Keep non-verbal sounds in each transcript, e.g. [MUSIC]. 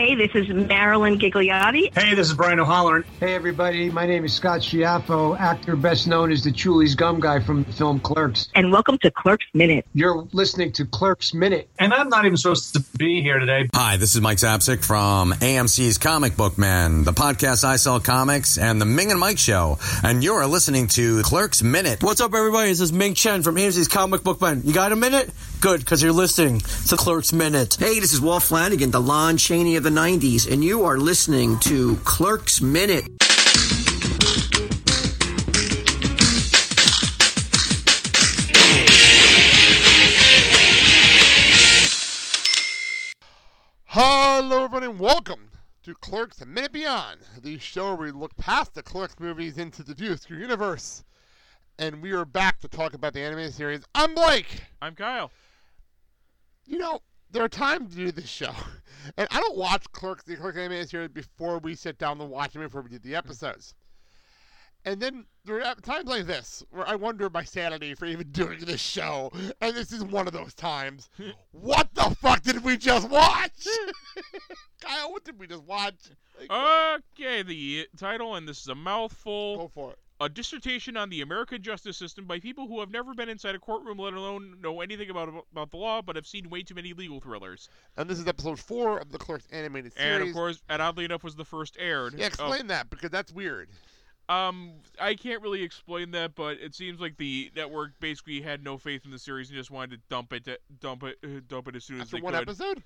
Hey, this is Marilyn Gigliotti. Hey, this is Brian O'Halloran. Hey, everybody. My name is Scott Schiaffo, actor best known as the Chewlies Gum Guy from the film Clerks. And welcome to Clerks Minute. You're listening to Clerks Minute. And I'm not even supposed to be here today. Hi, this is Mike Zapcic from AMC's Comic Book Man, the podcast I Sell Comics, and the Ming and Mike Show. And you're listening to Clerks Minute. What's up, everybody? This is Ming Chen from AMC's Comic Book Man. You got a minute? Good, because you're listening to Clerks Minute. Hey, this is Walt Flanagan, the Lon Chaney of the 90s, and you are listening to Clerks Minute. Hello, everybody, and welcome to Clerks A Minute Beyond, the show where we look past the Clerks movies into the View Askew universe. And we are back to talk about the anime series. I'm Blake. I'm Kyle. You know, there are times to do this show, [LAUGHS] and I don't watch Clerks, the Clerks animated series, before we sit down to watch them before we do the mm-hmm. episodes. And then there are times like this where I wonder my sanity for even [LAUGHS] doing this show, and this is one of those times. [LAUGHS] what the fuck did we just watch? Kyle, what did we just watch? Like, Okay, the title, and this is a mouthful. Go for it. A dissertation on the American justice system by people who have never been inside a courtroom, let alone know anything about about the law, but have seen way too many legal thrillers. And this is episode four of the Clerks animated series. And of course, and oddly enough, was the first aired. yeah, explain that because that's weird. Um, I can't really explain that, but it seems like the network basically had no faith in the series and just wanted to dump it, dump it, uh, dump it as soon as After they one could. episode?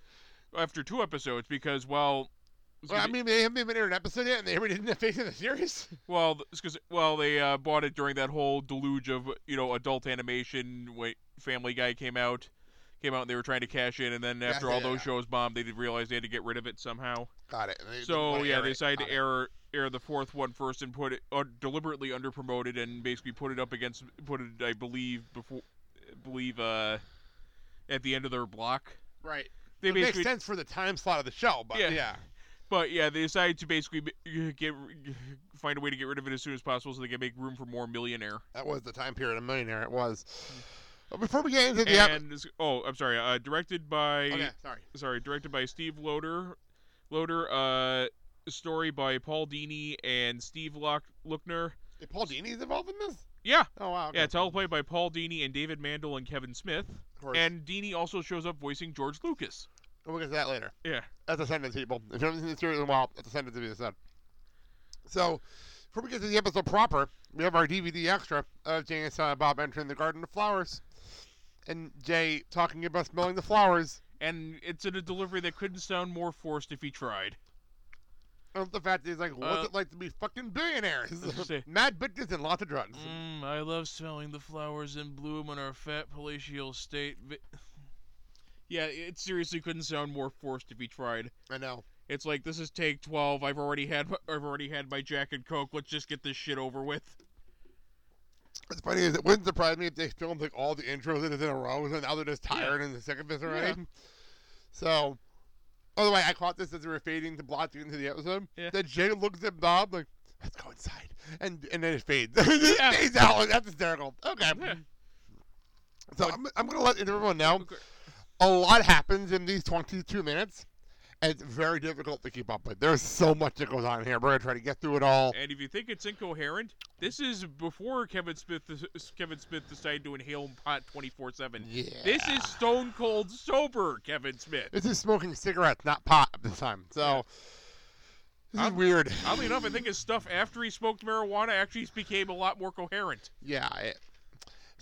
After two episodes, because well, Well, I mean, they haven't even aired an episode yet, and they already [LAUGHS] didn't have faith in the series. Well, because well they uh, bought it during that whole deluge of you know adult animation. Wait, Family Guy came out, came out, and they were trying to cash in, and then after yeah, all those yeah. shows bombed, they did realize they had to get rid of it somehow. Got it. They So wanna yeah, they decided Got to air air the fourth one first and put it uh, deliberately under promoted and basically put it up against put it I believe before believe uh at the end of their block. Right. They it makes sense for the time slot of the show, but Yeah. But yeah, they decided to basically [LAUGHS] get [LAUGHS] find a way to get rid of it as soon as possible so they can make room for more millionaire. That was the time period of Millionaire. It was. But before we get into the and this- oh, I'm sorry. Uh, directed by okay, sorry. sorry, directed by Steve Loter. Loter. Uh, story by Paul Dini and Steve Lock Lookner. Is Paul Dini's involved in this? Yeah, Oh wow. Okay. yeah. Teleplay by Paul Dini and David Mandel and Kevin Smith. Of course. And Dini also shows up voicing George Lucas. We'll get to that later. Yeah. That's a sentence, people. If you haven't seen the series in a while, that's a sentence to be said. So, before we get to the episode proper, we have our DVD extra of Jay and Silent Bob entering the Garden of Flowers, and Jay talking about smelling the flowers. And it's in a delivery that couldn't sound more forced if he tried. And the fact that he's like, what's Uh, it like to be fucking billionaires? [LAUGHS] Mad bitches and lots of drugs. Mm, I love smelling the flowers in bloom in our fat palatial state. [LAUGHS] Yeah, it seriously couldn't sound more forced if he tried. I know. It's like this is take twelve. I've already had I've already had my Jack and Coke. Let's just get this shit over with. It's funny is it wouldn't surprise me if they filmed like all the intros in in a row, and now they're just tired and sick of this already. So, by the way, I caught this as they were fading to black into the episode. Yeah. That Jay looks at Bob like, "Let's go inside," and and then it fades. [LAUGHS] Yeah. it fades out. That's hysterical. Okay. Yeah. So I'm, I'm gonna let everyone know Okay. A lot happens in these 22 minutes, and it's very difficult to keep up with. There's so much that goes on here. We're gonna try to get through it all. And if you think it's incoherent, this is before Kevin Smith Kevin Smith decided to inhale pot twenty four seven. Yeah. This is stone cold sober Kevin Smith. This is smoking cigarettes, not pot at this time. So this is I'm- weird. Oddly enough, I think his stuff after he smoked marijuana actually became a lot more coherent. Yeah. It,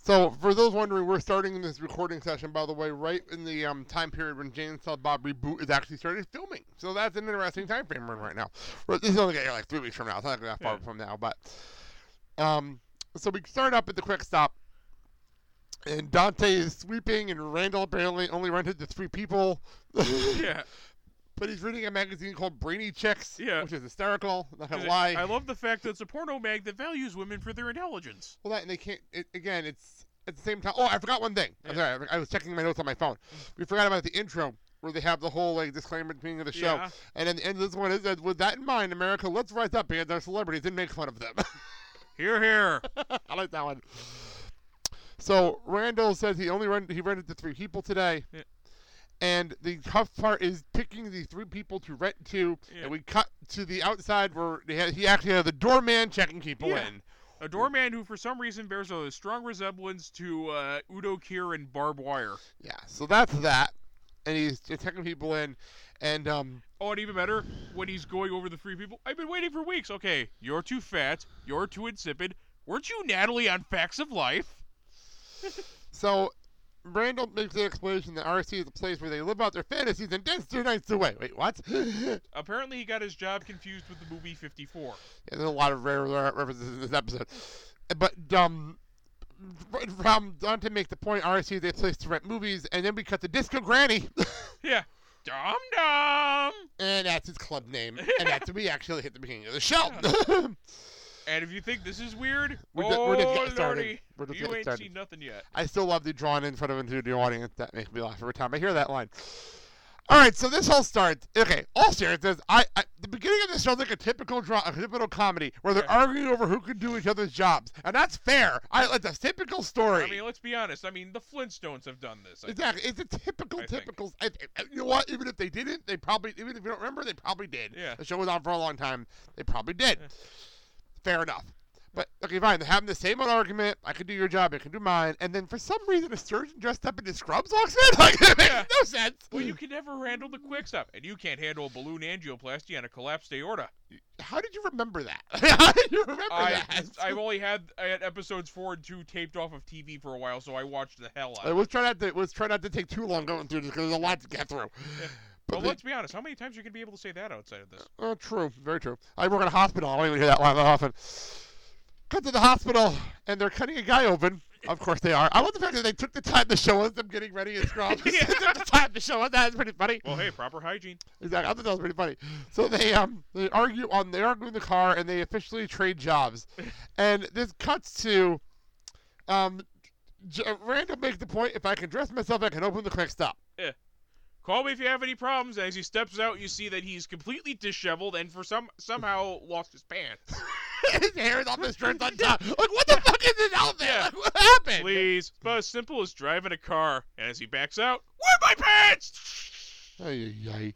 so for those wondering, we're starting this recording session, by the way, right in the um, time period when Jay and Silent Bob reboot is actually started filming. So that's an interesting time frame we're in right now. This is only like three weeks from now. It's not that far Yeah. from now, but um, so we start up at the quick stop. And Dante is sweeping, and Randall apparently only rented to three people. [LAUGHS] Yeah. But he's reading a magazine called Brainy Chicks, Yeah. which is hysterical. Not gonna lie. I love the fact that it's a porno mag that values women for their intelligence. Well, that and they can't. It, again, it's at the same time. Oh, I forgot one thing. I'm sorry. I was checking my notes on my phone. We forgot about the intro where they have the whole like disclaimer at the beginning of the show, Yeah. and then the end of this one is that with that in mind, America, let's rise up against our celebrities and make fun of them. [LAUGHS] Here, here. [LAUGHS] I like that one. So Randall says he only rent, he rented to three people today, Yeah. And the tough part is picking the three people to rent to, Yeah. and we cut to the outside where they had, he actually had the doorman checking people Yeah. in. A doorman who, for some reason, bears a strong resemblance to uh, Udo Kier and Barb Wire. Yeah, so that's that, and he's checking people in, and um, Oh, and even better, when he's going over the three people, I've been waiting for weeks. Okay, you're too fat. You're too insipid. Weren't you Natalie on Facts of Life? so Randall makes the explanation that RST is a place where they live out their fantasies and dance their nights away. Wait, what? [LAUGHS] Apparently, he got his job confused with the movie 54. Yeah, there's a lot of rare references in this episode, but um. From Dante makes the point, RST is a place to rent movies, and then we cut to Disco Granny, [LAUGHS] Yeah. Dum dum. and that's his club name, and that's we actually hit the beginning of the show. [LAUGHS] And if you think this is weird, We're ju- oh we're just oh, getting started. lordy, We're just you getting ain't started. seen nothing yet. I still love the drawing in front of into the audience. That makes me laugh every time I hear that line. All right, so this whole starts. Okay, all seriousness, I, I the beginning of this sounds like a typical draw, a typical comedy where they're Yeah. arguing over who could do each other's jobs, and that's fair. I, it's a typical story. I mean, let's be honest. I mean, the Flintstones have done this. I think. Exactly, it's a typical, I typical. I, you know what? Even if they didn't, they probably. Even if you don't remember, they probably did. Yeah. The show was on for a long time. They probably did. Fair enough. But okay, fine. They're having the same old argument. I can do your job. I can do mine. And then for some reason, a surgeon dressed up in his scrubs walks in. [LAUGHS] Like it makes Yeah. no sense. Well, you can never handle the quick stop, and you can't handle a balloon angioplasty on a collapsed aorta. How did you remember that? [LAUGHS] How did you remember I, that? [LAUGHS] I've only had I had episodes four and two taped off of TV for a while, so I watched the hell out. I of it. was trying not to. Was trying not to take too long going through this because there's a lot to get through. But Well, let's be honest. How many times are you gonna be able to say that outside of this? Oh, true. Very true. I work in a hospital. I don't even hear that line that often. Cut to the hospital, and they're cutting a guy open. Of course they are. I love the fact that they took the time to show us them getting ready in scrubs. [LAUGHS] they took the time to show us that. It's pretty funny. Well, hey, proper hygiene. Exactly. I thought that was pretty funny. So they um they argue on they argue in the car and they officially trade jobs, [LAUGHS] and this cuts to um. J- Randall makes the point: if I can dress myself, I can open the quick stop. Call me if you have any problems. As he steps out, you see that he's completely disheveled and for some somehow lost his pants. [LAUGHS] his hair is off his shirt's on top. [LAUGHS] Like what the fuck is this outfit? Yeah. Like, what happened? Please, it's about as simple as driving a car. And as he backs out, where are my pants? Ay, ay, ay.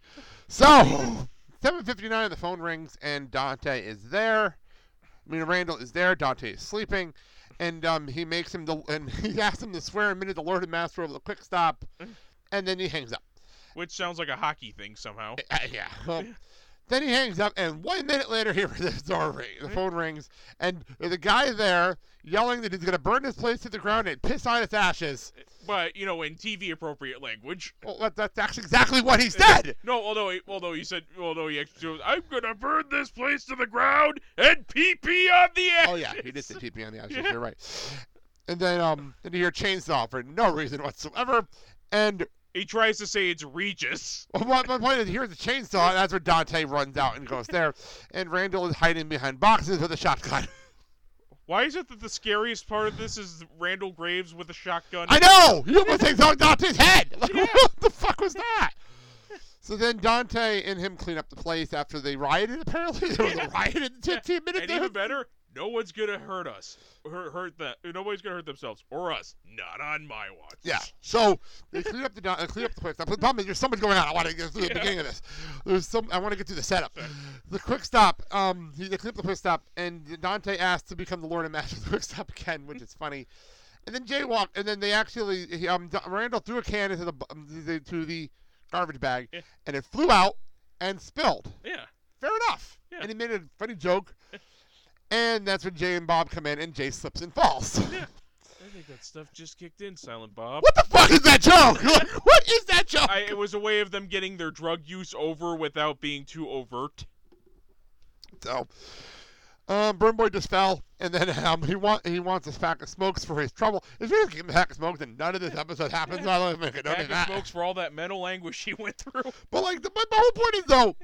So, 7:59, the phone rings and Dante is there. I mean, Randall is there. Dante is sleeping, and um, he makes him the and [LAUGHS] he asks him to swear a minute the Lord and Master of the Quick Stop, and then he hangs up. Which sounds like a hockey thing somehow. [LAUGHS] Uh, yeah. [LAUGHS] Well, then he hangs up, and one minute later, [LAUGHS] here the door ring, the phone rings, and the guy there yelling that he's going to burn this place to the ground and piss on its ashes. But you know, in TV appropriate language. Well, that, that's exactly what he said. No, although he, although he said, although he actually, goes, I'm gonna burn this place to the ground and pee pee on the ass. Oh yeah, he did say TP on the ashes. You're right. And then um, then you hear chainsaw for no reason whatsoever. And He tries to say it's Regis. [LAUGHS] well, my, my point is, here's the chainsaw, and that's where Dante runs out and goes there. And Randall is hiding behind boxes with a shotgun. [LAUGHS] Why is it that the scariest part of this is Randall Graves with a shotgun? I know. You almost think on Dante's head. Like, what the fuck was that? So then Dante and him clean up the place after they rioted. Apparently, [LAUGHS] there was a riot in 15 minutes. and even better, no one's gonna hurt us. Hurt, hurt that. Nobody's gonna hurt themselves or us. Not on my watch. Yeah. So they clean up the uh, clean up the quick stop. The problem is there's so much going on. I want to get through the Yeah. beginning of this. There's some. I want to get through the setup. The quick stop. Um, he, they clean up the quick stop, and Dante asked to become the Lord and Master of the [LAUGHS] quick stop again, which is funny. And then jaywalk, and then they actually he, um Randall threw a can into the, um, to the garbage bag, Yeah. and it flew out and spilled. Yeah. Fair enough. Yeah. And he made a funny joke. And that's when Jay and Bob come in, and Jay slips and falls. [LAUGHS] I think that stuff just kicked in, Silent Bob. What the fuck is that joke? [LAUGHS] Like, what is that joke? I, it was a way of them getting their drug use over without being too overt. So, um, Burn Boy just fell, and then [LAUGHS] um, he want he wants a pack of smokes for his trouble. If he doesn't give him a pack of smokes, then none of this episode happens. I don't make it. Pack Don't of that. smokes for all that mental anguish he went through. But like, the, but the whole point is though,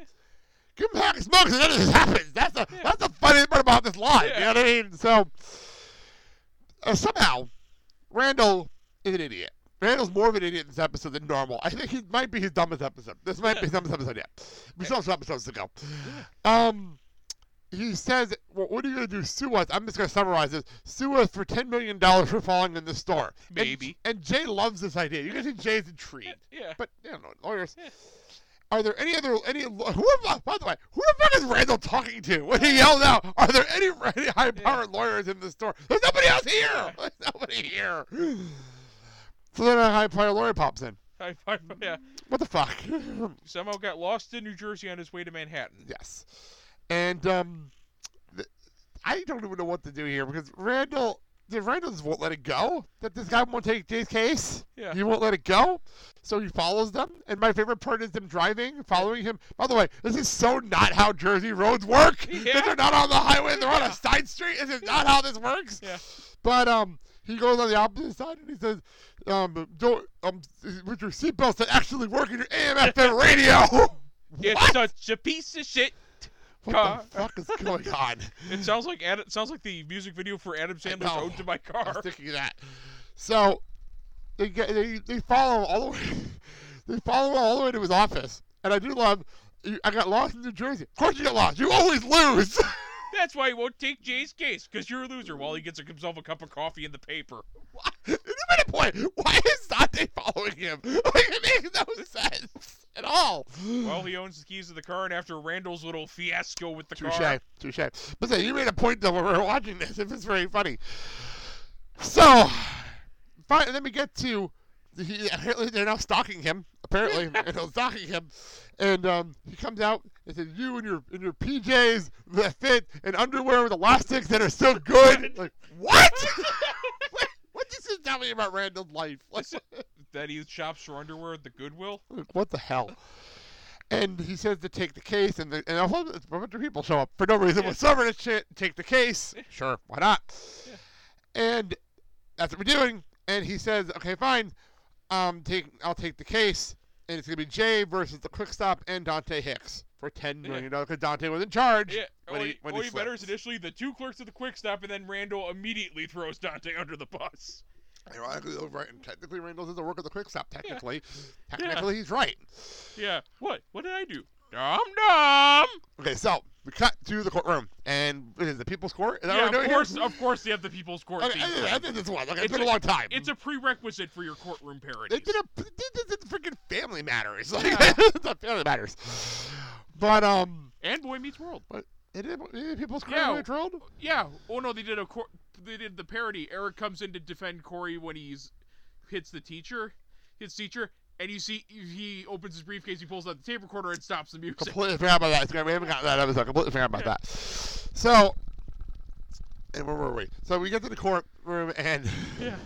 give him a pack of smokes, and none of this happens. That's the that's the funny part about this line. You know what I mean? So, uh, somehow, Randall is an idiot. Randall's more of an idiot in this episode than normal. I think he might be his dumbest episode. This might be his dumbest episode yet. We still have some episodes to go. Um, he says, well, "What are you going to do? Sue us?" I'm just going to summarize this: sue us for ten million dollars for falling in the store. And- Maybe. And, Jay loves this idea. You can see Jay's intrigued. Yeah. But you know, lawyers. Are there any other any? Who? By the way, who the fuck is Randall talking to when he yelled out? Are there any, any high-powered lawyers in the store? There's nobody else here. There's nobody here. So then a high-powered lawyer pops in. I, I, yeah. What the fuck? Somehow got lost in New Jersey on his way to Manhattan. yes. And um, th- I don't even know what to do here because Randall, Randall just won't let it go that this guy won't take Jay's case. Yeah. He won't let it go. So he follows them. And my favorite part is them driving, following him. By the way, this is so not how Jersey roads work. [LAUGHS] Yeah. They're not on the highway, they're on a side street. Is this is not how this works. Yeah. But um, he goes on the opposite side and he says, um, don't um, with your seatbelts that actually work in your AM FM radio. [LAUGHS] It's what? such a piece of shit. What car. the fuck is [LAUGHS] going on? It sounds like Ad, it sounds like the music video for Adam Sandler's. "Ode to My I was Car." thinking of that. So they get they, they follow him all the way. [LAUGHS] They follow all the way to his office, and I do love. I got lost in New Jersey. Of course you get lost. You always lose. [LAUGHS] That's why he won't take Jay's case, because you're a loser while he gets himself a cup of coffee in the paper. You a point. [LAUGHS] Why is Dante following him? [LAUGHS] Like, it makes no sense at all. Well, he owns the keys to the car, and after Randall's little fiasco with the Touche, car, touche. But say, you made a point though when we were watching this. if it's very funny. So, fine, then we get to he, apparently they're now stalking him. Apparently, and [LAUGHS] they're stalking him, and um, he comes out and says, "You and your and your PJs that fit and underwear with elastics that are so good." Like what? What? What does this tell me about Randall's life? That he shops for underwear at the Goodwill. what the hell? And he says to take the case, and, the, and a whole a bunch of people show up for no reason whatsoever to ch- take the case. Sure, why not? And that's what we're doing. And he says, "Okay, fine. Um, take I'll take the case, and it's gonna be Jay versus the Quick Stop and Dante Hicks for ten million dollars because Dante was in charge. Yeah, when or, he, when or he better is initially the two clerks at the Quick Stop, and then Randall immediately throws Dante under the bus. Ironically, though, right, and technically Randall doesn't work at the Quick Stop. Technically, technically he's right. Yeah. What? What did I do? Dum dum. Okay, so we cut to the courtroom, and it is the People's Court. Is that Yeah, of course, here? of course, they have the People's Court. Okay, I, I think this was. Okay, It's it's been a, a- long time. It's a prerequisite for your courtroom parodies. did a this in freaking Family Matters. [LAUGHS] Like it's not Family Matters. But um, and Boy Meets World. But they did, they did People's Court Yeah. yeah. Road? Yeah. Oh no, they did a cor- they did the parody. Eric comes in to defend Corey when he's hits the teacher, hits teacher, and you see he opens his briefcase, he pulls out the tape recorder and stops the music. Completely forgot about that. It's. We haven't got that episode. Completely forgot about that. So, and where were we? So we get to the courtroom and. Yeah.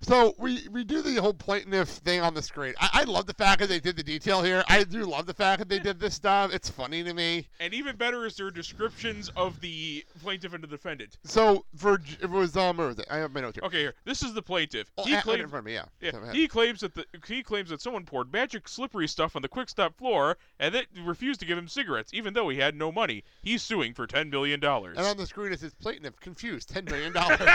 So we, we do the whole plaintiff thing on the screen. I, I love the fact that they did the detail here. I do love the fact that they did this stuff. It's funny to me. And even better is their descriptions of the plaintiff and the defendant. So for J- it was um where was it? I have my notes here. Okay, here. This is the plaintiff. Oh, he I- I got it claims in front of me, yeah. Yeah, So, he claims that the he claims that someone poured magic slippery stuff on the quick stop floor and that refused to give him cigarettes, even though he had no money. He's suing for ten million dollars. And on the screen it says plaintiff confused, ten million dollars. [LAUGHS]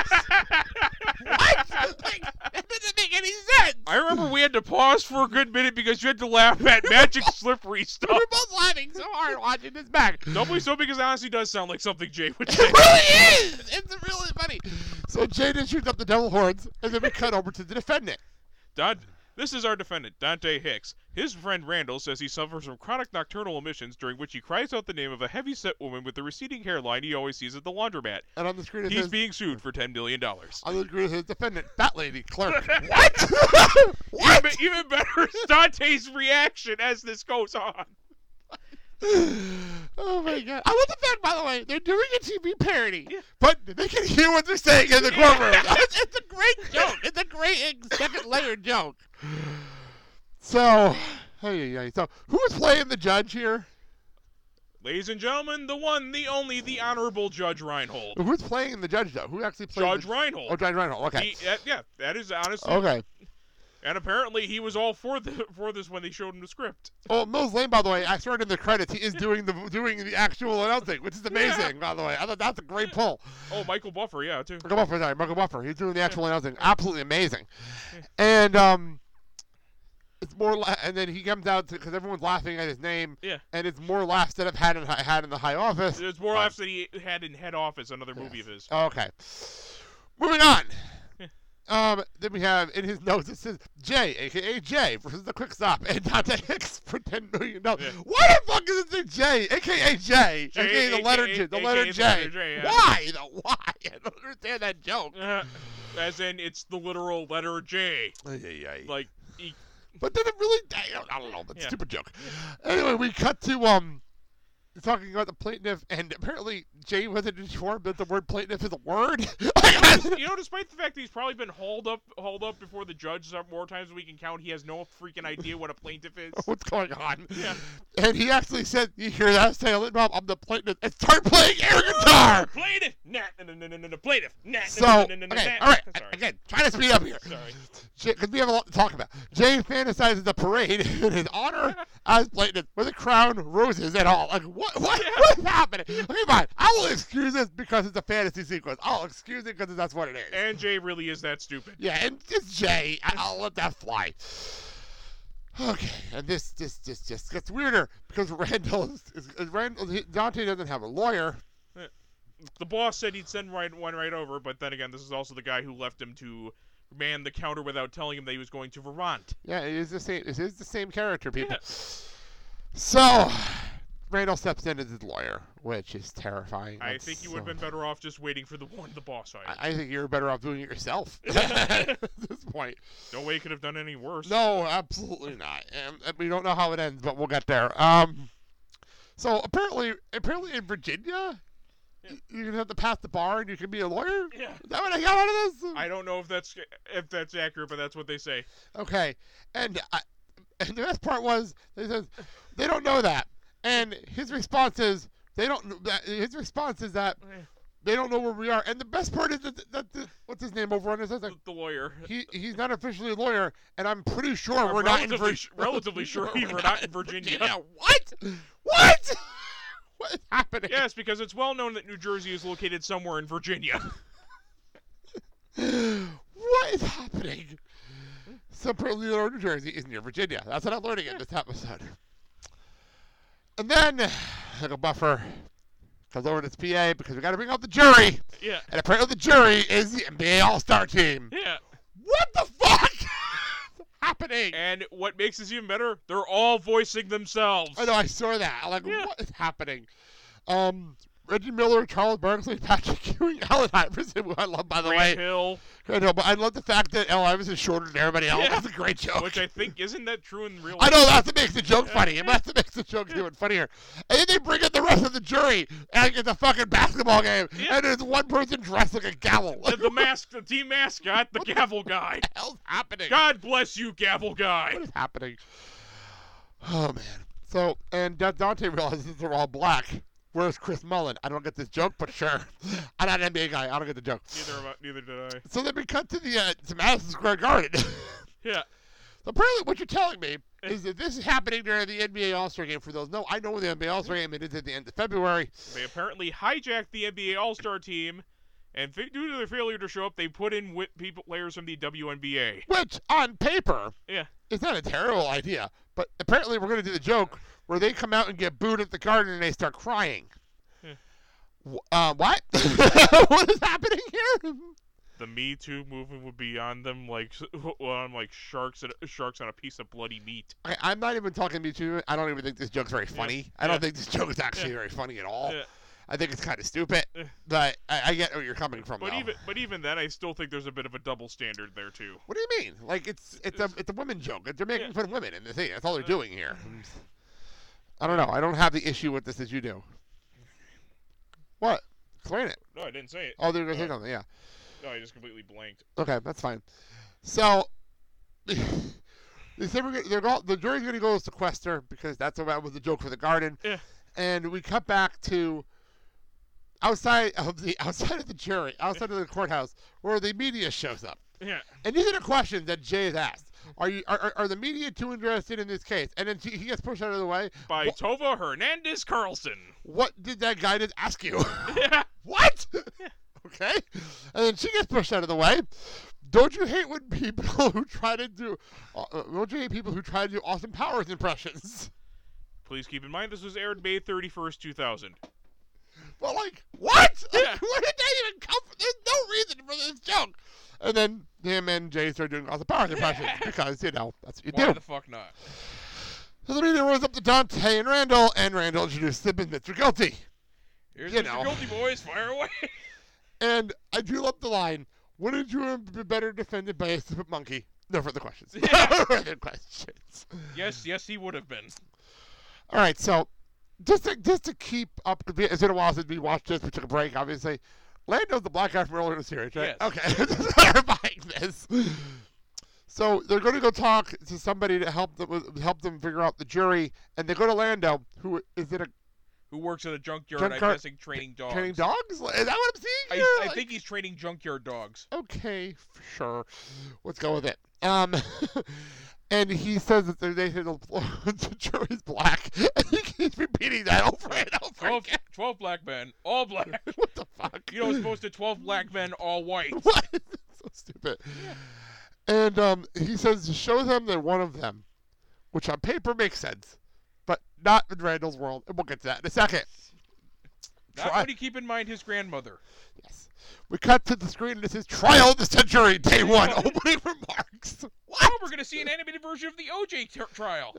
what? Like, that doesn't make any sense. I remember we had to pause for a good minute because you had to laugh at [LAUGHS] magic slippery stuff. We're both laughing so hard watching this back. Doubly so because it honestly does sound like something Jay would say. It really is. It's really funny. So Jaden shoots up the devil horns, and then we cut over to the defendant. Don, this is our defendant, Dante Hicks. His friend Randall says he suffers from chronic nocturnal emissions during which he cries out the name of a heavy-set woman with the receding hairline he always sees at the laundromat. And on the screen He's says, being sued for ten million dollars. on the screen it says defendant, fat lady, clerk. [LAUGHS] what? [LAUGHS] what? Even, even better is Dante's reaction as this goes on. [SIGHS] oh my god! I love the fact, by the way, they're doing a TV parody, but they can hear what they're saying in the courtroom. [LAUGHS] it's, it's a great joke. It's a great second layer joke. So, hey, hey, so who is playing the judge here? Ladies and gentlemen, the one, the only, the honorable Judge Reinhold. Who's playing the judge though? Who actually plays Judge the... Reinhold. Oh, Judge Reinhold. Okay. He, uh, yeah, that is honestly. Okay. And apparently, he was all for the for this when they showed him the script. Oh, Mills Lane, by the way, I started in the credits. He is doing the doing the actual announcing, which is amazing. By the way, I thought that's a great pull. Oh, Michael Buffer, yeah, too. Michael Buffer, sorry, Michael Buffer. He's doing the actual announcing. Absolutely amazing. And um, it's more, la- and then he comes out because everyone's laughing at his name, Yeah. and it's more laughs that I've had in had in the high office. There's more laughs that he had in Head Office, another movie of his. Okay. Moving on. Um, then we have in his notes it says J, aka J, versus the quick stop, and Dante Hicks for ten million dollars. Yeah. Why the fuck is it J, aka J, J, aka the letter J, the letter J? yeah. Why the why? I don't understand that joke. Uh, as in, it's the literal letter J. Ay, ay, ay. Like, he, But did it really? I don't, I don't know. That's a stupid joke. Anyway, we cut to um, talking about the plaintiff, and apparently Jay wasn't informed that the word plaintiff is a word. [LAUGHS] [LAUGHS] you know, despite the fact that he's probably been hauled up, hauled up before the judge more times than we can count, he has no freaking idea what a plaintiff is. [LAUGHS] What's going on? Yeah. And he actually said, "You hear that, Silent Bob? I'm the plaintiff." And start playing air guitar. Plaintiff, nah, no, no, no, no, plaintiff, nah, So, no, no, no, okay, nah. all right. Sorry. Again, try to speed up here. Sorry. Because we have a lot to talk about. Jay fantasizes the parade in his honor as plaintiff with a crown, roses, and all. Like, what? What? What is happening? Okay, fine. I will excuse this because it's a fantasy sequence. I'll excuse it because that's what it is. And Jay really is that stupid. Yeah, and it's Jay. I- I'll let that fly. Okay, and this this this just gets weirder because Randall is, is, is Randall he- Dante doesn't have a lawyer. Eh, the boss said he'd send right, one right over, but then again, this is also the guy who left him to man the counter without telling him that he was going to Vermont. Yeah, it is the same. It is the same character, people. So Randall steps in as his lawyer, which is terrifying. I That's think you would have so- been better off just waiting for the one the boss. I, I think you're better off doing it yourself [LAUGHS] [LAUGHS] at this point. No way he could have done any worse. No, absolutely not. And, and we don't know how it ends, but we'll get there. Um, so apparently, apparently in Virginia, y- you're gonna have to pass the bar and you can be a lawyer. Yeah. Is that what I got out of this? I don't know if that's if that's accurate, but that's what they say. Okay, and I, and the best part was they said they don't know that, and his response is they don't. his response is that they don't know where we are, and the best part is that, that, that what's his name over on his like, The, the lawyer. he he's not officially a lawyer, and I'm pretty sure I'm we're not in relatively Vir- relatively sure [LAUGHS] we're not in Virginia. Yeah. What? What? What is happening? Yes, because it's well known that New Jersey is located somewhere in Virginia. What is happening? So apparently, New Jersey is near Virginia. That's what I'm learning in this episode. And then, Michael Buffer, comes over to his PA because we got to bring out the jury. Yeah. And apparently, the jury is the NBA All Star team. Yeah. What the fuck happening? And what makes this even better, they're all voicing themselves. I know I saw that. I'm like, Yeah. what is happening? Um, Reggie Miller, Charles Barkley, [LAUGHS] Patrick Ewing, Allen Iverson, who I love by the Grant way. Hill, I know, but I love the fact that Al Iverson is shorter than everybody else. Yeah. That's a great joke. which I think isn't that true in real life? I know that's what makes the joke funny. And that's what makes the joke even funnier. And then they bring in the rest of the jury, and it's a fucking basketball game, Yeah. and there's one person dressed like a gavel. The, the mask, the team mascot, the gavel guy. What [LAUGHS] the hell's happening? God bless you, gavel guy. What is happening? Oh man. So and Dante realizes they're all black. Where's Chris Mullin? I don't get this joke, but sure. [LAUGHS] I'm not an NBA guy. I don't get the joke. Neither, I- neither did I. So then we cut to the uh, to Madison Square Garden. [LAUGHS] Yeah. So apparently, what you're telling me is that this is happening during the NBA All Star game. For those no, I know the NBA All Star game. It is at the end of February. They apparently hijacked the NBA All Star team, and due to their failure to show up, they put in people players from the WNBA. Which, on paper, Yeah. is not a terrible idea. But apparently, we're going to do the joke where they come out and get booed at the garden and they start crying. Yeah. Uh, what? [LAUGHS] what is happening here? The Me Too movement would be on them like [LAUGHS] on like sharks at, sharks on a piece of bloody meat. I, I'm not even talking Me Too. I don't even think this joke's very funny. I don't Yeah. think this joke is actually Yeah. very funny at all. Yeah. I think it's kind of stupid. But I, I get where you're coming from. But though. even but even then, I still think there's a bit of a double standard there too. What do you mean? Like it's it's a it's a women joke. They're making Yeah. fun of women in the thing. That's all they're Uh, doing here. I don't know. I don't have the issue with this as you do. What? Explain it. No, I didn't say it. Oh, they're gonna say Uh, something. Yeah. No, I just completely blanked. Okay, that's fine. So [SIGHS] they said we're gonna, they're go, the jury's going to go to sequester because that's about was the joke for the garden. Yeah. And we cut back to outside of the [LAUGHS] outside of the jury, outside of the courthouse, where the media shows up. Yeah. And these are the questions that Jay has asked. Are you are, are- the media too interested in this case? And then he he gets pushed out of the way. By What, Tova Hernandez Carlson. what did that guy just ask you? [LAUGHS] [LAUGHS] Yeah. what? okay. And then she gets pushed out of the way. Don't you hate when people [LAUGHS] who try to do? Uh, uh, don't you hate people who try to do Austin Powers impressions? Please keep in mind this was aired May 31st, 2000. Well, like what? Yeah. Where did that even come from? There's no reason for this joke. And then him and Jay start doing Austin Powers impressions because you know that's what you Why do. the fuck not? So the meeting rolls up to Dante and Randall, and Randall introduces them as Mr. Guilty. Here's You Mr. know. Guilty Boys, fire away. And I do love the line, wouldn't you have been better defended by a stupid monkey? No further questions. [LAUGHS] [LAUGHS] No further questions. yes, yes, he would have been. All right, so just to, just to keep up, it's been a while since we watched this. We took a break, obviously. Lando's the black guy from earlier in the series, right? Yes. Okay, [LAUGHS] just clarifying this. So they're going to go talk to somebody to help them help them figure out the jury, and they go to Lando, who is it a Who works at a junkyard, Junkyard- I'm guessing, training dogs. training dogs? Is that what I'm seeing? I, here? I Like- think he's training junkyard dogs. okay, sure. Let's go with it. Um, [LAUGHS] and he says that they say the, the jury's black, [LAUGHS] and he keeps repeating that over and over 12, again. 12 black men, all black. [LAUGHS] What the fuck? You know, it's supposed to 12 black men, all white. [LAUGHS] what? so stupid. And um, he says to show them they're one of them, which on paper makes sense, but not in Randall's world. And we'll get to that in a second. Not Try- when you keep in mind his grandmother. Yes. We cut to the screen and it says Trial of the Century, Day One, opening remarks. What? Oh, we're going to see an animated version of the OJ trial.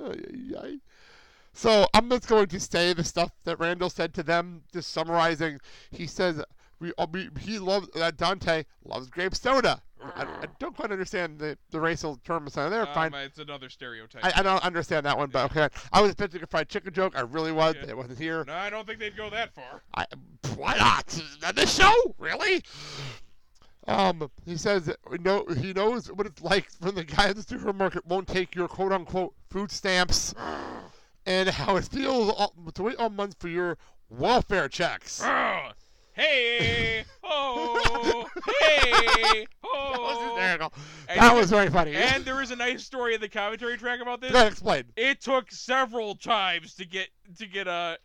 So I'm just going to say the stuff that Randall said to them, just summarizing. He says we, uh, we he loves that Dante loves grape soda. I, I don't quite understand the, the racial term assigned there. Fine. Um, it's another stereotype. I, I don't understand that one, but okay. I was expecting a fried chicken joke. I really was. Yeah. It wasn't here. no, I don't think they'd go that far. I, why not? On this show? Really? Um, he says that we know he knows what it's like when the guy at the supermarket won't take your quote unquote food stamps, [SIGHS] and how it feels all, to wait all month for your welfare checks. Hey, ho, hey, That was. And That was very funny. And there is a nice story in the commentary track about this. Go explained. It took several times to get to get uh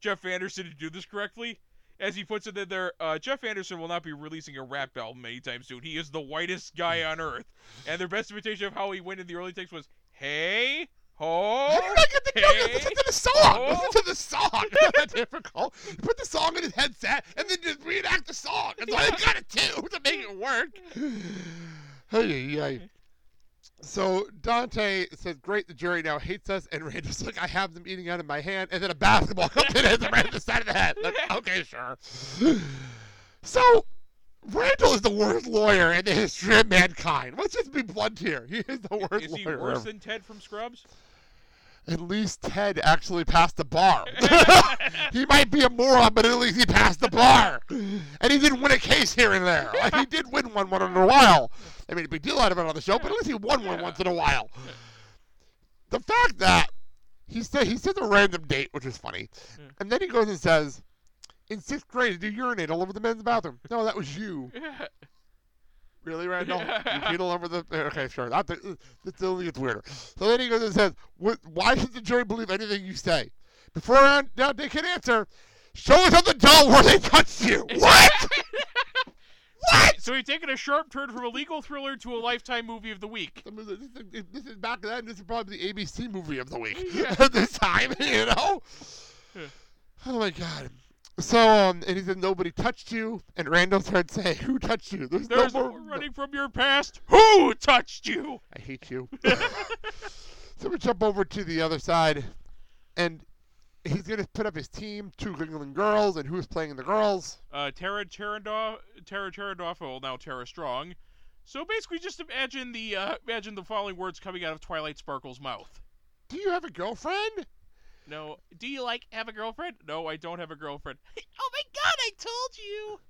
Jeff Anderson to do this correctly. As he puts it in there, uh, Jeff Anderson will not be releasing a rap album anytime soon. He is the whitest guy on earth. And their best imitation of how he went in the early takes was, "Hey, ho, How not get the hey, Listen to the song. Oh. Listen to the song. It's not that difficult. You put the song in his headset and then just reenact the song. That's all you gotta do to make it work. [SIGHS] Hey, hey. So Dante says, "Great, the jury now hates us." And Randall's like, "I have them eating out of my hand," and then a basketball comes in and right in the side of the head. Like, okay, sure. [SIGHS] So Randall is the worst lawyer in the history of mankind. Let's just be blunt here. He is the worst lawyer. Is he worse ever. than Ted from Scrubs? At least Ted actually passed the bar. [LAUGHS] [LAUGHS] he might be a moron, but at least he passed the bar. And he did win a case here and there. Like he did win one once in a while. I made a big deal out of it on the show, but at least he won one once in a while. The fact that he said he says a random date, which is funny, mm. and then he goes and says, "In sixth grade, did you urinate all over the men's bathroom?" No, that was you. [LAUGHS] Really, Randall? You peed all over the. Eh, okay, sure. That, eh, that only gets weirder. So then he goes and says, "Why should the jury believe anything you say?" Before now they can answer, show us on the doll where they touched you. [LAUGHS] What? what? So he's taken a sharp turn from a legal thriller to a lifetime movie of the week. I mean, This is, this is back then. This is probably the ABC movie of the week [LAUGHS] at this time. You know. Oh my god. So um, and he said nobody touched you, and Randall started saying, "Who touched you?" There's, There's no no more running from your past. Who touched you? I hate you. [LAUGHS] so we jump over to the other side, and he's gonna put up his team, two England girls, and who's playing the girls? Uh, Tara Charendoff, Tara Charendoff, well now Tara Strong. So basically, just imagine the uh, imagine the following words coming out of Twilight Sparkle's mouth. Do you have a girlfriend? No. Do you like have a girlfriend? No, I don't have a girlfriend. [LAUGHS] oh my God! I told you.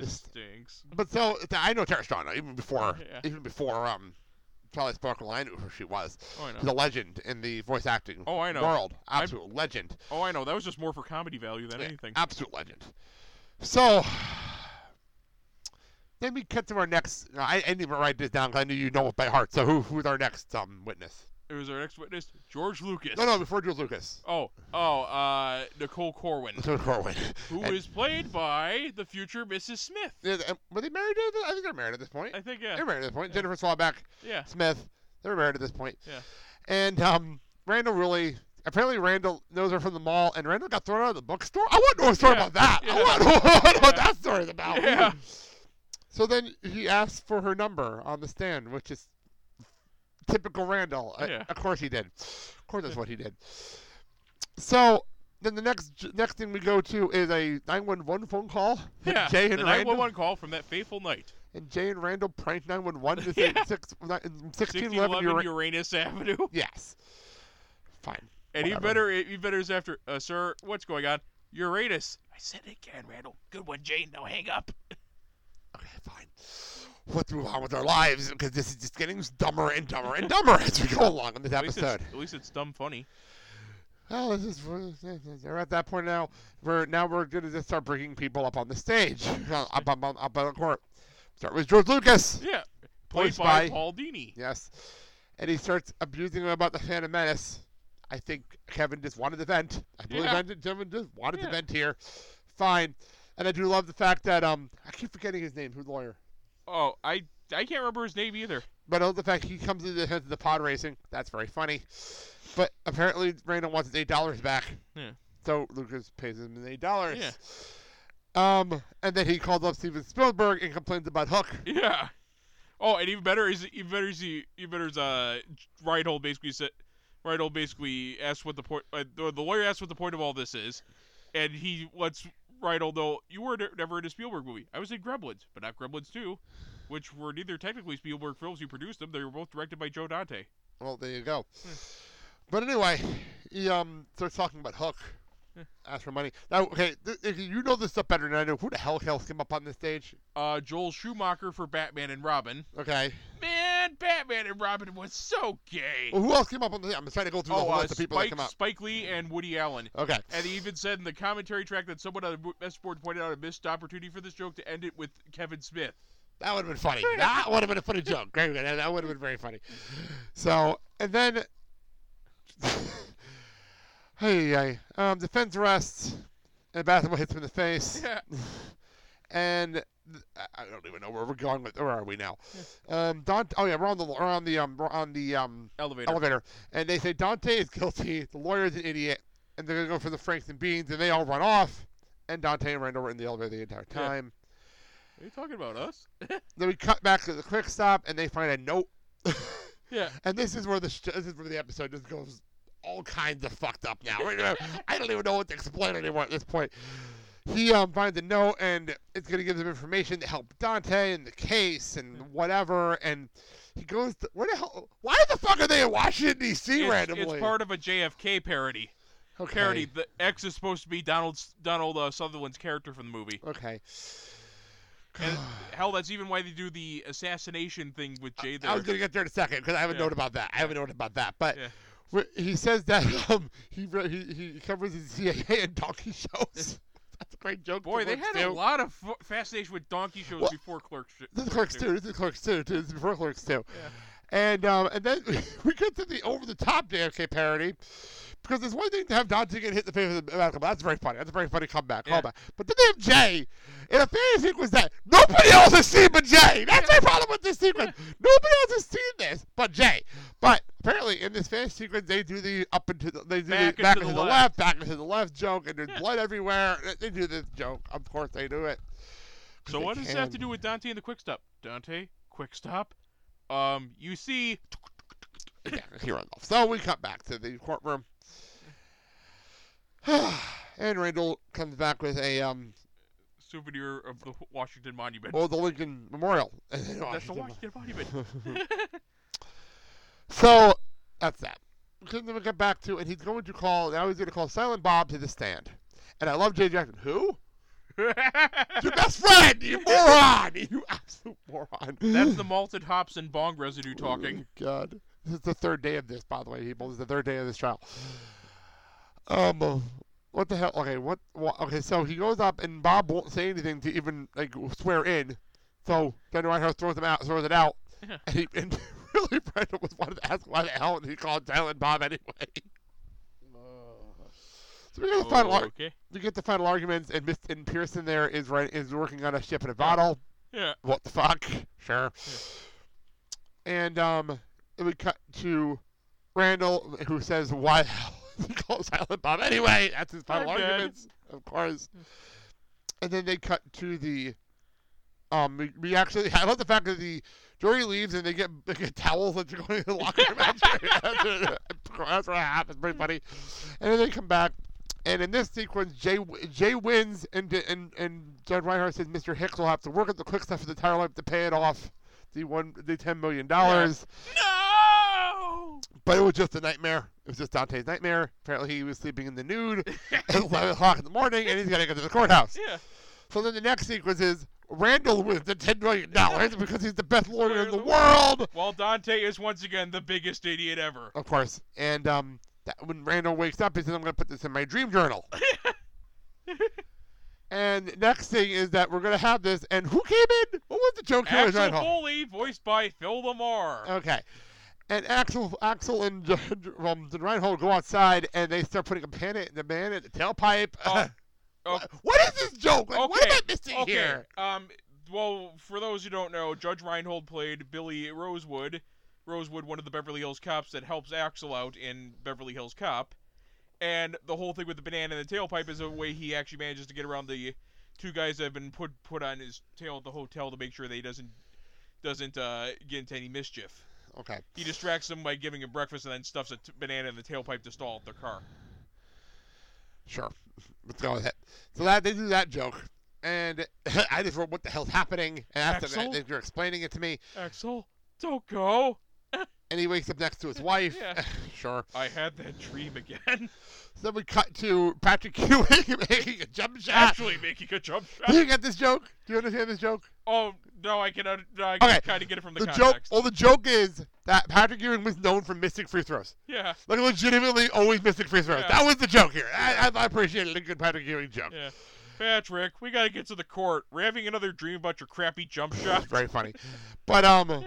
This stinks. But so I know Tara Strong even before, Yeah. even before um, Twilight Sparkle. I knew who she was. Oh, I know. She's a legend in the voice acting Oh, I know. world. I'm- Absolute legend. Oh, I know. That was just more for comedy value than Yeah, anything. Absolute legend. So then we cut to our next. I, I didn't even write this down because I knew you know it by heart. So who who's our next um witness? It was our next witness, George Lucas. No, no, before George Lucas. Oh, oh, uh, Nicole Corwin, George Corwin. who And- is played by the future Mrs. Smith. Yeah, were they married? At this? I think they're married at this point. I think, yeah, They're married at this point. Jennifer Schwalbach, yeah. Smith. They're married at this point. Yeah. And um, Randall really. Apparently, Randall knows her from the mall, and Randall got thrown out of the bookstore. I want to know a story Yeah, about that. Yeah. want to know, I want to know what that story's about. Yeah. So then he asked for her number on the stand, which is typical Randall. Yeah. Of course he did. Of course that's what he did. So then the next next thing we go to is a 911 phone call. [LAUGHS] Yeah, Jay the and Randall 911 call from that fateful night. and Jay and Randall pranked 911 [LAUGHS] to say Yeah. six, ni- 1611 1611 Ura- Uranus Avenue. [LAUGHS] Yes. Fine. And he better, he better is after, uh, sir, what's going on? Uranus. I said it again, Randall. Good one, Jane. Now hang up. Okay, fine. Let's move on with our lives because this is just getting dumber and dumber and dumber as we go along in this At least, episode. at least it's dumb funny. Well, this is we're at that point now. We're now we're going to just start bringing people up on the stage, uh, up up up, up on the court. Start with George Lucas. Yeah. Played by by- Paul Dini. Yes, and he starts abusing him about the Phantom Menace. I think Kevin just wanted to vent. I believe Yeah. Kevin just wanted to Yeah. vent here. Fine, and I do love the fact that um I keep forgetting his name. Who's the lawyer? Oh, I I can't remember his name either. But the fact he comes into the defense of the pod racing. That's very funny. But apparently Randall wants his eight dollars back. Yeah. So Lucas pays him his eight dollars. Yeah. Um, and then he calls up Steven Spielberg and complains about Hook. Yeah. Oh, and even better is even better is he even better is uh Reinhold basically said Reinhold basically asked what the point uh, the lawyer asked what the point of all this is, and he lets Reinhold although you were ne- never in a Spielberg movie. I was in Gremlins, but not Gremlins 2, which were neither technically Spielberg films. You produced them. They were both directed by Joe Dante. Well, there you go. Hmm. But anyway, he um starts talking about Hook. Ask for money. Now, okay, th- you know this stuff better than I do. Who the hell else came up on this stage? Uh, Joel Schumacher for Batman and Robin. Okay. Man, Batman and Robin was so gay. Well, who else came up on the? I'm trying to go through the Oh, whole uh, list of people that Spike, up. Spike Lee and Woody Allen. Okay. And he even said in the commentary track that someone on the message board pointed out a missed opportunity for this joke to end it with Kevin Smith. That would have been funny. that would have been a funny joke. That would have been very funny. So, and then, [LAUGHS] hey, hey, um, defense arrests, and basketball hits him in the face, Yeah. [LAUGHS] and I- I don't even know where we're going with. Where are we now? Um, Dante. Oh yeah, we're on the we're on the um we're on the um Elevator. elevator, and they say Dante is guilty. The lawyer's an idiot, and they're gonna go for the Franks and Beans, and they all run off. And Dante and Randall were in the elevator the entire Yeah. time. Are you talking about us? [LAUGHS] Then we cut back to the quick stop, and they find a note. [LAUGHS] Yeah. And this is where the sh- this is where the episode just goes all kinds of fucked up now. [LAUGHS] I don't even know what to explain anymore at this point. He um, finds a note, and it's gonna give them information to help Dante in the case and whatever. And he goes, to, "Where the hell? Why the fuck are they in Washington D.C. It's, randomly?" it's part of a JFK parody. okay. Parody. The X is supposed to be Donald Donald uh, Sutherland's character from the movie. Okay. And [SIGHS] hell, that's even why they do the assassination thing with Jay there. I was gonna get there in a second because I have a Yeah. note about that. I have a note about that, but. Yeah. He says that [LAUGHS] um, he, he he covers his CIA and donkey shows. [LAUGHS] That's a great joke. Boy, they had a lot of f- fascination with donkey shows Well, before Clerks. This is Clerks too. This is Clerks too. This is before Clerks too. Yeah. And um, and then [LAUGHS] we get to the over the top JFK parody. Because it's one thing to have Dante get hit in the face with a basketball. That's very funny. That's a very funny comeback. Yeah. Callback. But then they have Jay in a fantasy sequence that nobody else has seen but Jay. That's my problem with this sequence. nobody else has seen this but Jay. But apparently in this fantasy sequence they do the up into the they do Back the back into into the left. left, back into the left joke, and there's Yeah. blood everywhere. They do this joke. Of course they do it. So what does this have to do with Dante and the Quick Stop? Dante, Quick Stop. Um, you see, yeah, here on off. So we cut back to the courtroom. [SIGHS] and Randall comes back with a um souvenir of the Washington Monument. well the Lincoln Memorial. [LAUGHS] That's the Washington. Monument. [LAUGHS] So that's that. Then we get back to and he's going to call now he's gonna call Silent Bob to the stand. And I love Jay Jackson. Who? [LAUGHS] Your best friend, you moron! You absolute moron. That's the malted hops and bong residue talking. Oh, God. This is the third day of this, by the way, people. This is the third day of this trial. Um, uh, what the hell? Okay, what, what? Okay, so he goes up and Bob won't say anything to even like swear in. So then Reinhardt throws him out, throws it out, Yeah. [LAUGHS] and, he, and [LAUGHS] apparently Randall was wanted to ask why the hell did he called it Silent Bob anyway. So we get the final, ar- okay. we get the final arguments, and Miss and Pearson there is right is working on a ship in a bottle. Yeah. What the fuck? Sure. Yeah. And um, we cut to Randall, who says, "Why the hell did [LAUGHS] he call it Silent Bob anyway?" That's his final arguments, of course. And then they cut to the um. We, we actually I love the fact that the jury leaves and they get they get towels that [LAUGHS] going to the locker room. after. [LAUGHS] that's what happens. Pretty funny. And then they come back. And in this sequence, Jay Jay wins, and and and Judge Reinhardt says Mr. Hicks will have to work at the quick stuff for the entire life to pay it off, the one the ten million dollars. No. But it was just a nightmare. It was just Dante's nightmare. Apparently, he was sleeping in the nude [LAUGHS] at eleven o'clock in the morning, and he's got to go to the courthouse. Yeah. So then the next sequence is Randall wins the ten million dollars [LAUGHS] because he's the best lawyer in the world. While Dante is once again the biggest idiot ever. Of course. And um, that, when Randall wakes up, he says, "I'm going to put this in my dream journal." [LAUGHS] and next thing is that we're going to have this. And who came in? What was the joke here? Axel? Foley, voiced by Phil LaMarr. Okay. And Axel, Axel and um, Reinhold go outside, and they start putting a pan in the man at the tailpipe. [LAUGHS] Oh. what is this joke? Like, What am I Okay, missing okay. here? Um, well, for those who don't know, Judge Reinhold played Billy Rosewood. Rosewood, one of the Beverly Hills cops that helps Axel out in Beverly Hills Cop. And the whole thing with the banana and the tailpipe is a way he actually manages to get around the two guys that have been put put on his tail at the hotel to make sure that he doesn't doesn't uh, get into any mischief. Okay. He distracts them by giving him breakfast and then stuffs a t- banana in the tailpipe to stall up their car. Sure. Let's go with it. So that they do that joke. And [LAUGHS] I just wrote, what the hell's happening? And after Axel? that, they're explaining it to me. Axel, don't go. And he wakes up next to his [LAUGHS] wife. Yeah. [LAUGHS] sure. I had that dream again. So [LAUGHS] then we cut to Patrick Ewing making a jump shot. Actually making a jump shot. Do you get this joke? Do you understand this joke? Oh no, I can. No, I Okay. can kind of get it from the, The joke, well, the joke is that Patrick Ewing was known for missing free throws. Yeah, Like legitimately always missing free throws. Yeah. That was the joke here. I, I, I appreciated a good Patrick Ewing joke. yeah. Patrick, we gotta get to the court. We're having another dream about your crappy jump shot. Very funny. But um,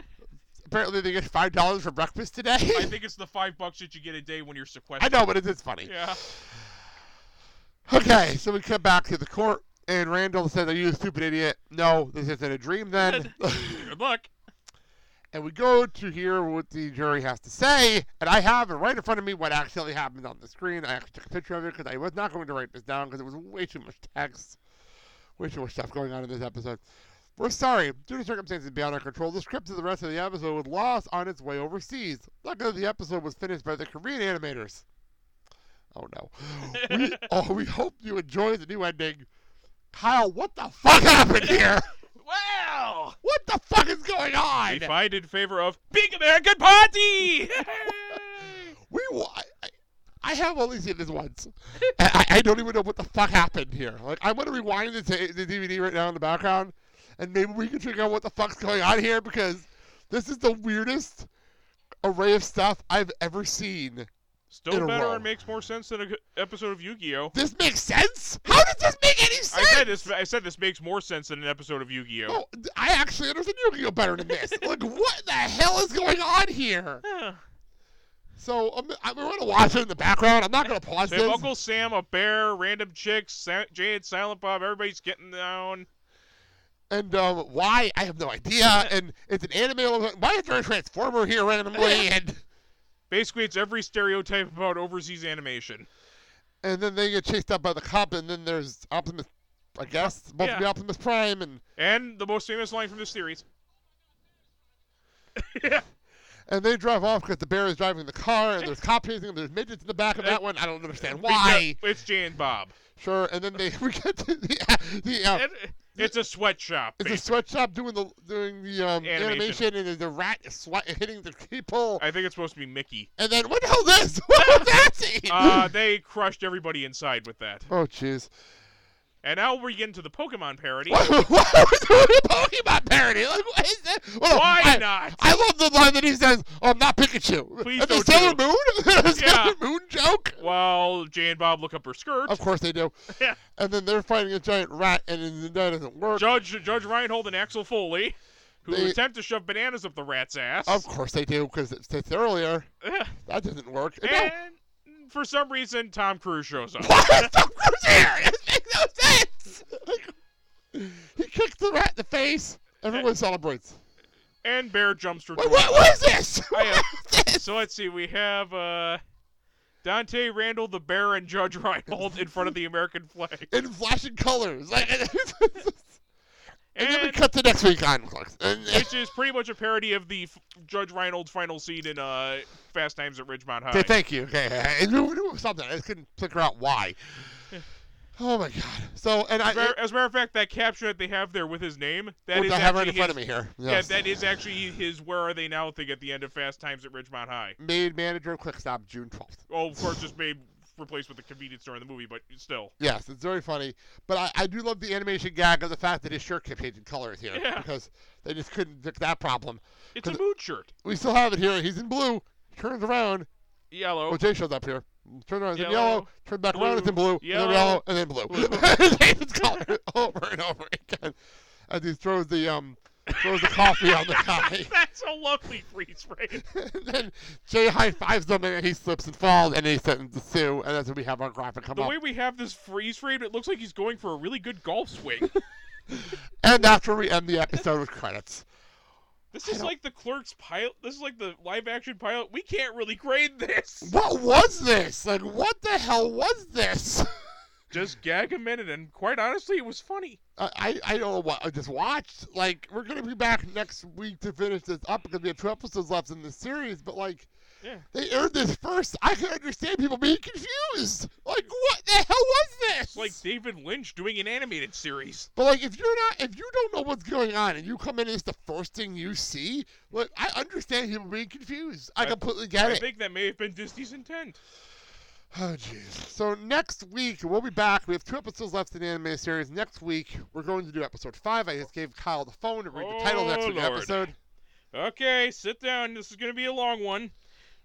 apparently they get five dollars for breakfast today. I [LAUGHS] think it's the five bucks that you get a day when you're sequestered. I know, but it is funny. Yeah. Okay, so we come back to the court, and Randall says, "Are you a stupid idiot?" No, this isn't a dream. Then, [LAUGHS] Good luck. and we go to hear what the jury has to say, and I have it right in front of me what actually happened on the screen. I actually took a picture of it because I was not going to write this down because it was way too much text, way too much stuff going on in this episode. We're sorry. Due to circumstances beyond our control, the script of the rest of the episode was lost on its way overseas. Luckily, the episode was finished by the Korean animators. Oh no. [LAUGHS] We, oh, we hope you enjoy the new ending. Kyle, what the fuck happened here? [LAUGHS] Well, What the fuck is going on? we find in favor of Big American Party. [LAUGHS] We I, I have only seen this once. I, I don't even know what the fuck happened here. Like, I'm gonna rewind the, the DVD right now in the background, and maybe we can figure out what the fuck's going on here because this is the weirdest array of stuff I've ever seen. Still better and makes more sense than an episode of Yu-Gi-Oh. This makes sense? How does this make any sense? I said this. I said this makes more sense than an episode of Yu-Gi-Oh. Oh, I actually understand Yu-Gi-Oh better than this. [LAUGHS] like, what the hell is going on here? So um, I'm, we're gonna watch it in the background. I'm not gonna pause So this. Uncle Sam, a bear, random chicks, Sa- Jade, Silent Bob, everybody's getting down. And um, why? I have no idea. [LAUGHS] and it's an anime. Why is there a transformer here randomly? [LAUGHS] and Basically, it's every stereotype about overseas animation. and then they get chased out by the cop. And then there's Optimus. I guess supposed to be Yeah. Optimus Prime. And And the most famous line from this series. [LAUGHS] and they drive off because the bear is driving the car. And there's cop chasing them. There's midgets in the back of that one. I don't understand why. It's Jay and Bob. Sure. And then they [LAUGHS] we get to the the. Uh, And it's a sweatshop. It's a sweatshop doing the doing the um, Animation. animation, and the, rat sweat hitting the people. I think it's supposed to be Mickey. And then what the hell is this? [LAUGHS] What was that [LAUGHS] scene? Uh, they crushed everybody inside with that. oh jeez. And now we get into the Pokemon parody. What [LAUGHS] what are we doing a Pokemon parody? Like what is that? On, Why I, not? I love the line that he says, "Oh, I'm not Pikachu." Please That's a don't Sailor do. Moon. [LAUGHS] That's a Yeah. Sailor Moon joke. While Jay and Bob look up her skirt. Of course they do. [LAUGHS] Yeah. And then they're fighting a giant rat, and then that doesn't work. Judge Judge Reinhold and Axel Foley. who They- attempt to shove bananas up the rat's ass. Of course they do, because it states earlier that doesn't work. No. and for some reason, Tom Cruise shows up. What? Tom Cruise here? It no sense. he kicked the rat in the face. Everyone celebrates. and Bear jumps through. Wait, what, is this? [LAUGHS] Uh, What is this? So let's see. We have uh, Dante Randall, the Bear, and Judge Reinhold in front of the American flag. In flashing colors. Like, [LAUGHS] and then we cut to next week on. Which is pretty much a parody of the f- Judge Reinhold final scene in uh, Fast Times at Ridgemont High. Okay, thank you. Okay, [LAUGHS] I knew, knew something. I couldn't figure out why. Oh my god. So, and As a, matter, as a matter of fact, that caption that they have there with his name, that which I have right in front of me here. Yeah, that is actually his "Where Are They Now" thing at the end of Fast Times at Ridgemont High. made manager of Quick Stop June 12th. Oh, of course, just made replaced with the convenience store in the movie, but still. Yes, it's very funny. But I, I do love the animation gag of the fact that his shirt kept changing colors here Yeah. because they just couldn't fix that problem. It's a mood shirt. We still have it here. He's in blue. Turns around. Yellow. Oh, Jay shows up here. Turn around, Yellow, yellow. Turn back around, it's in blue. yellow, and then yellow, and then blue. blue. [LAUGHS] Changes color [LAUGHS] over and over again as he throws the um throws the coffee on the [LAUGHS] guy. That's a lovely freeze frame. and then Jay high fives him and he slips and falls and he sentences Sue and that's when we have our graphic come The up. way we have this freeze frame, it looks like he's going for a really good golf swing. And that's where we end the episode with credits. This is like the Clerks pilot. This is like the live action pilot. We can't really grade this. [LAUGHS] What was this? Like what the hell was this? [LAUGHS] Just gag a minute, and quite honestly, it was funny. I, I I don't know what I just watched. Like we're gonna be back next week to finish this up because we have two episodes left in the series. But like, Yeah. they aired this first. I can understand people being confused. Like, what the hell was this? It's like David Lynch doing an animated series. but like, if you're not, if you don't know what's going on and you come in and it's the first thing you see, like, I understand people being confused. I I- completely get I it. I think that may have been Disney's intent. [SIGHS] Oh jeez. So next week we'll be back. We have two episodes left in the anime series. Next week we're going to do episode five. I just gave Kyle the phone to read the title next Oh, week's episode. Okay, sit down. This is going to be a long one.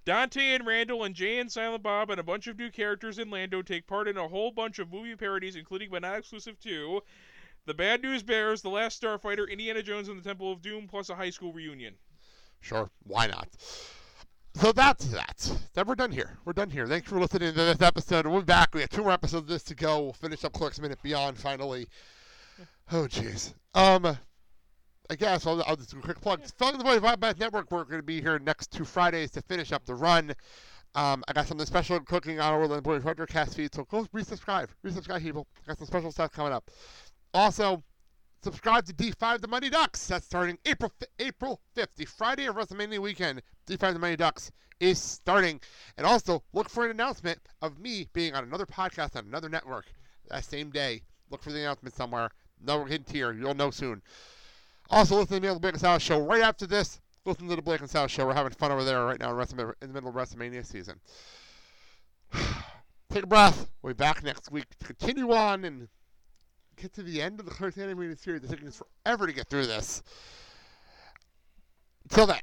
Dante and Randall and Jay and Silent Bob and a bunch of new characters in Lando take part in a whole bunch of movie parodies, including but not exclusive to The Bad News Bears, The Last Starfighter, Indiana Jones and the Temple of Doom, plus a high school reunion. Sure, why not? So that's that. Then we're done here. We're done here. Thanks for listening to this episode. We'll be back. We have two more episodes of this to go. We'll finish up Clerks Minute Beyond finally. Oh jeez. Um, I guess I'll, I'll just do a quick plug. Filling the Voice Podcast Network. We're going to be here next two Fridays to finish up the run. Um, I got something special cooking on our Orlando Boys Cast feed, so go resubscribe. Resubscribe, people. I got some special stuff coming up. Also, subscribe to D5 The Money Ducks. That's starting April April 5th, the Friday of WrestleMania weekend. D5 The Money Ducks is starting. And also, look for an announcement of me being on another podcast on another network that same day. Look for the announcement somewhere. No hint here. You'll know soon. Also, listen to me on the Blake and Sal Show right after this. Listen to the Blake and Sal Show. We're having fun over there right now in, Wrestle- in the middle of WrestleMania season. [SIGHS] Take a breath. We'll be back next week to continue on and get to the end of the Clerks animated series. It's taking us forever to get through this. Until then,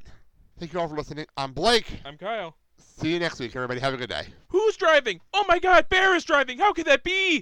thank you all for listening. I'm Blake. I'm Kyle. See you next week, everybody. Have a good day. Who's driving? Oh my god, Bear is driving! How could that be?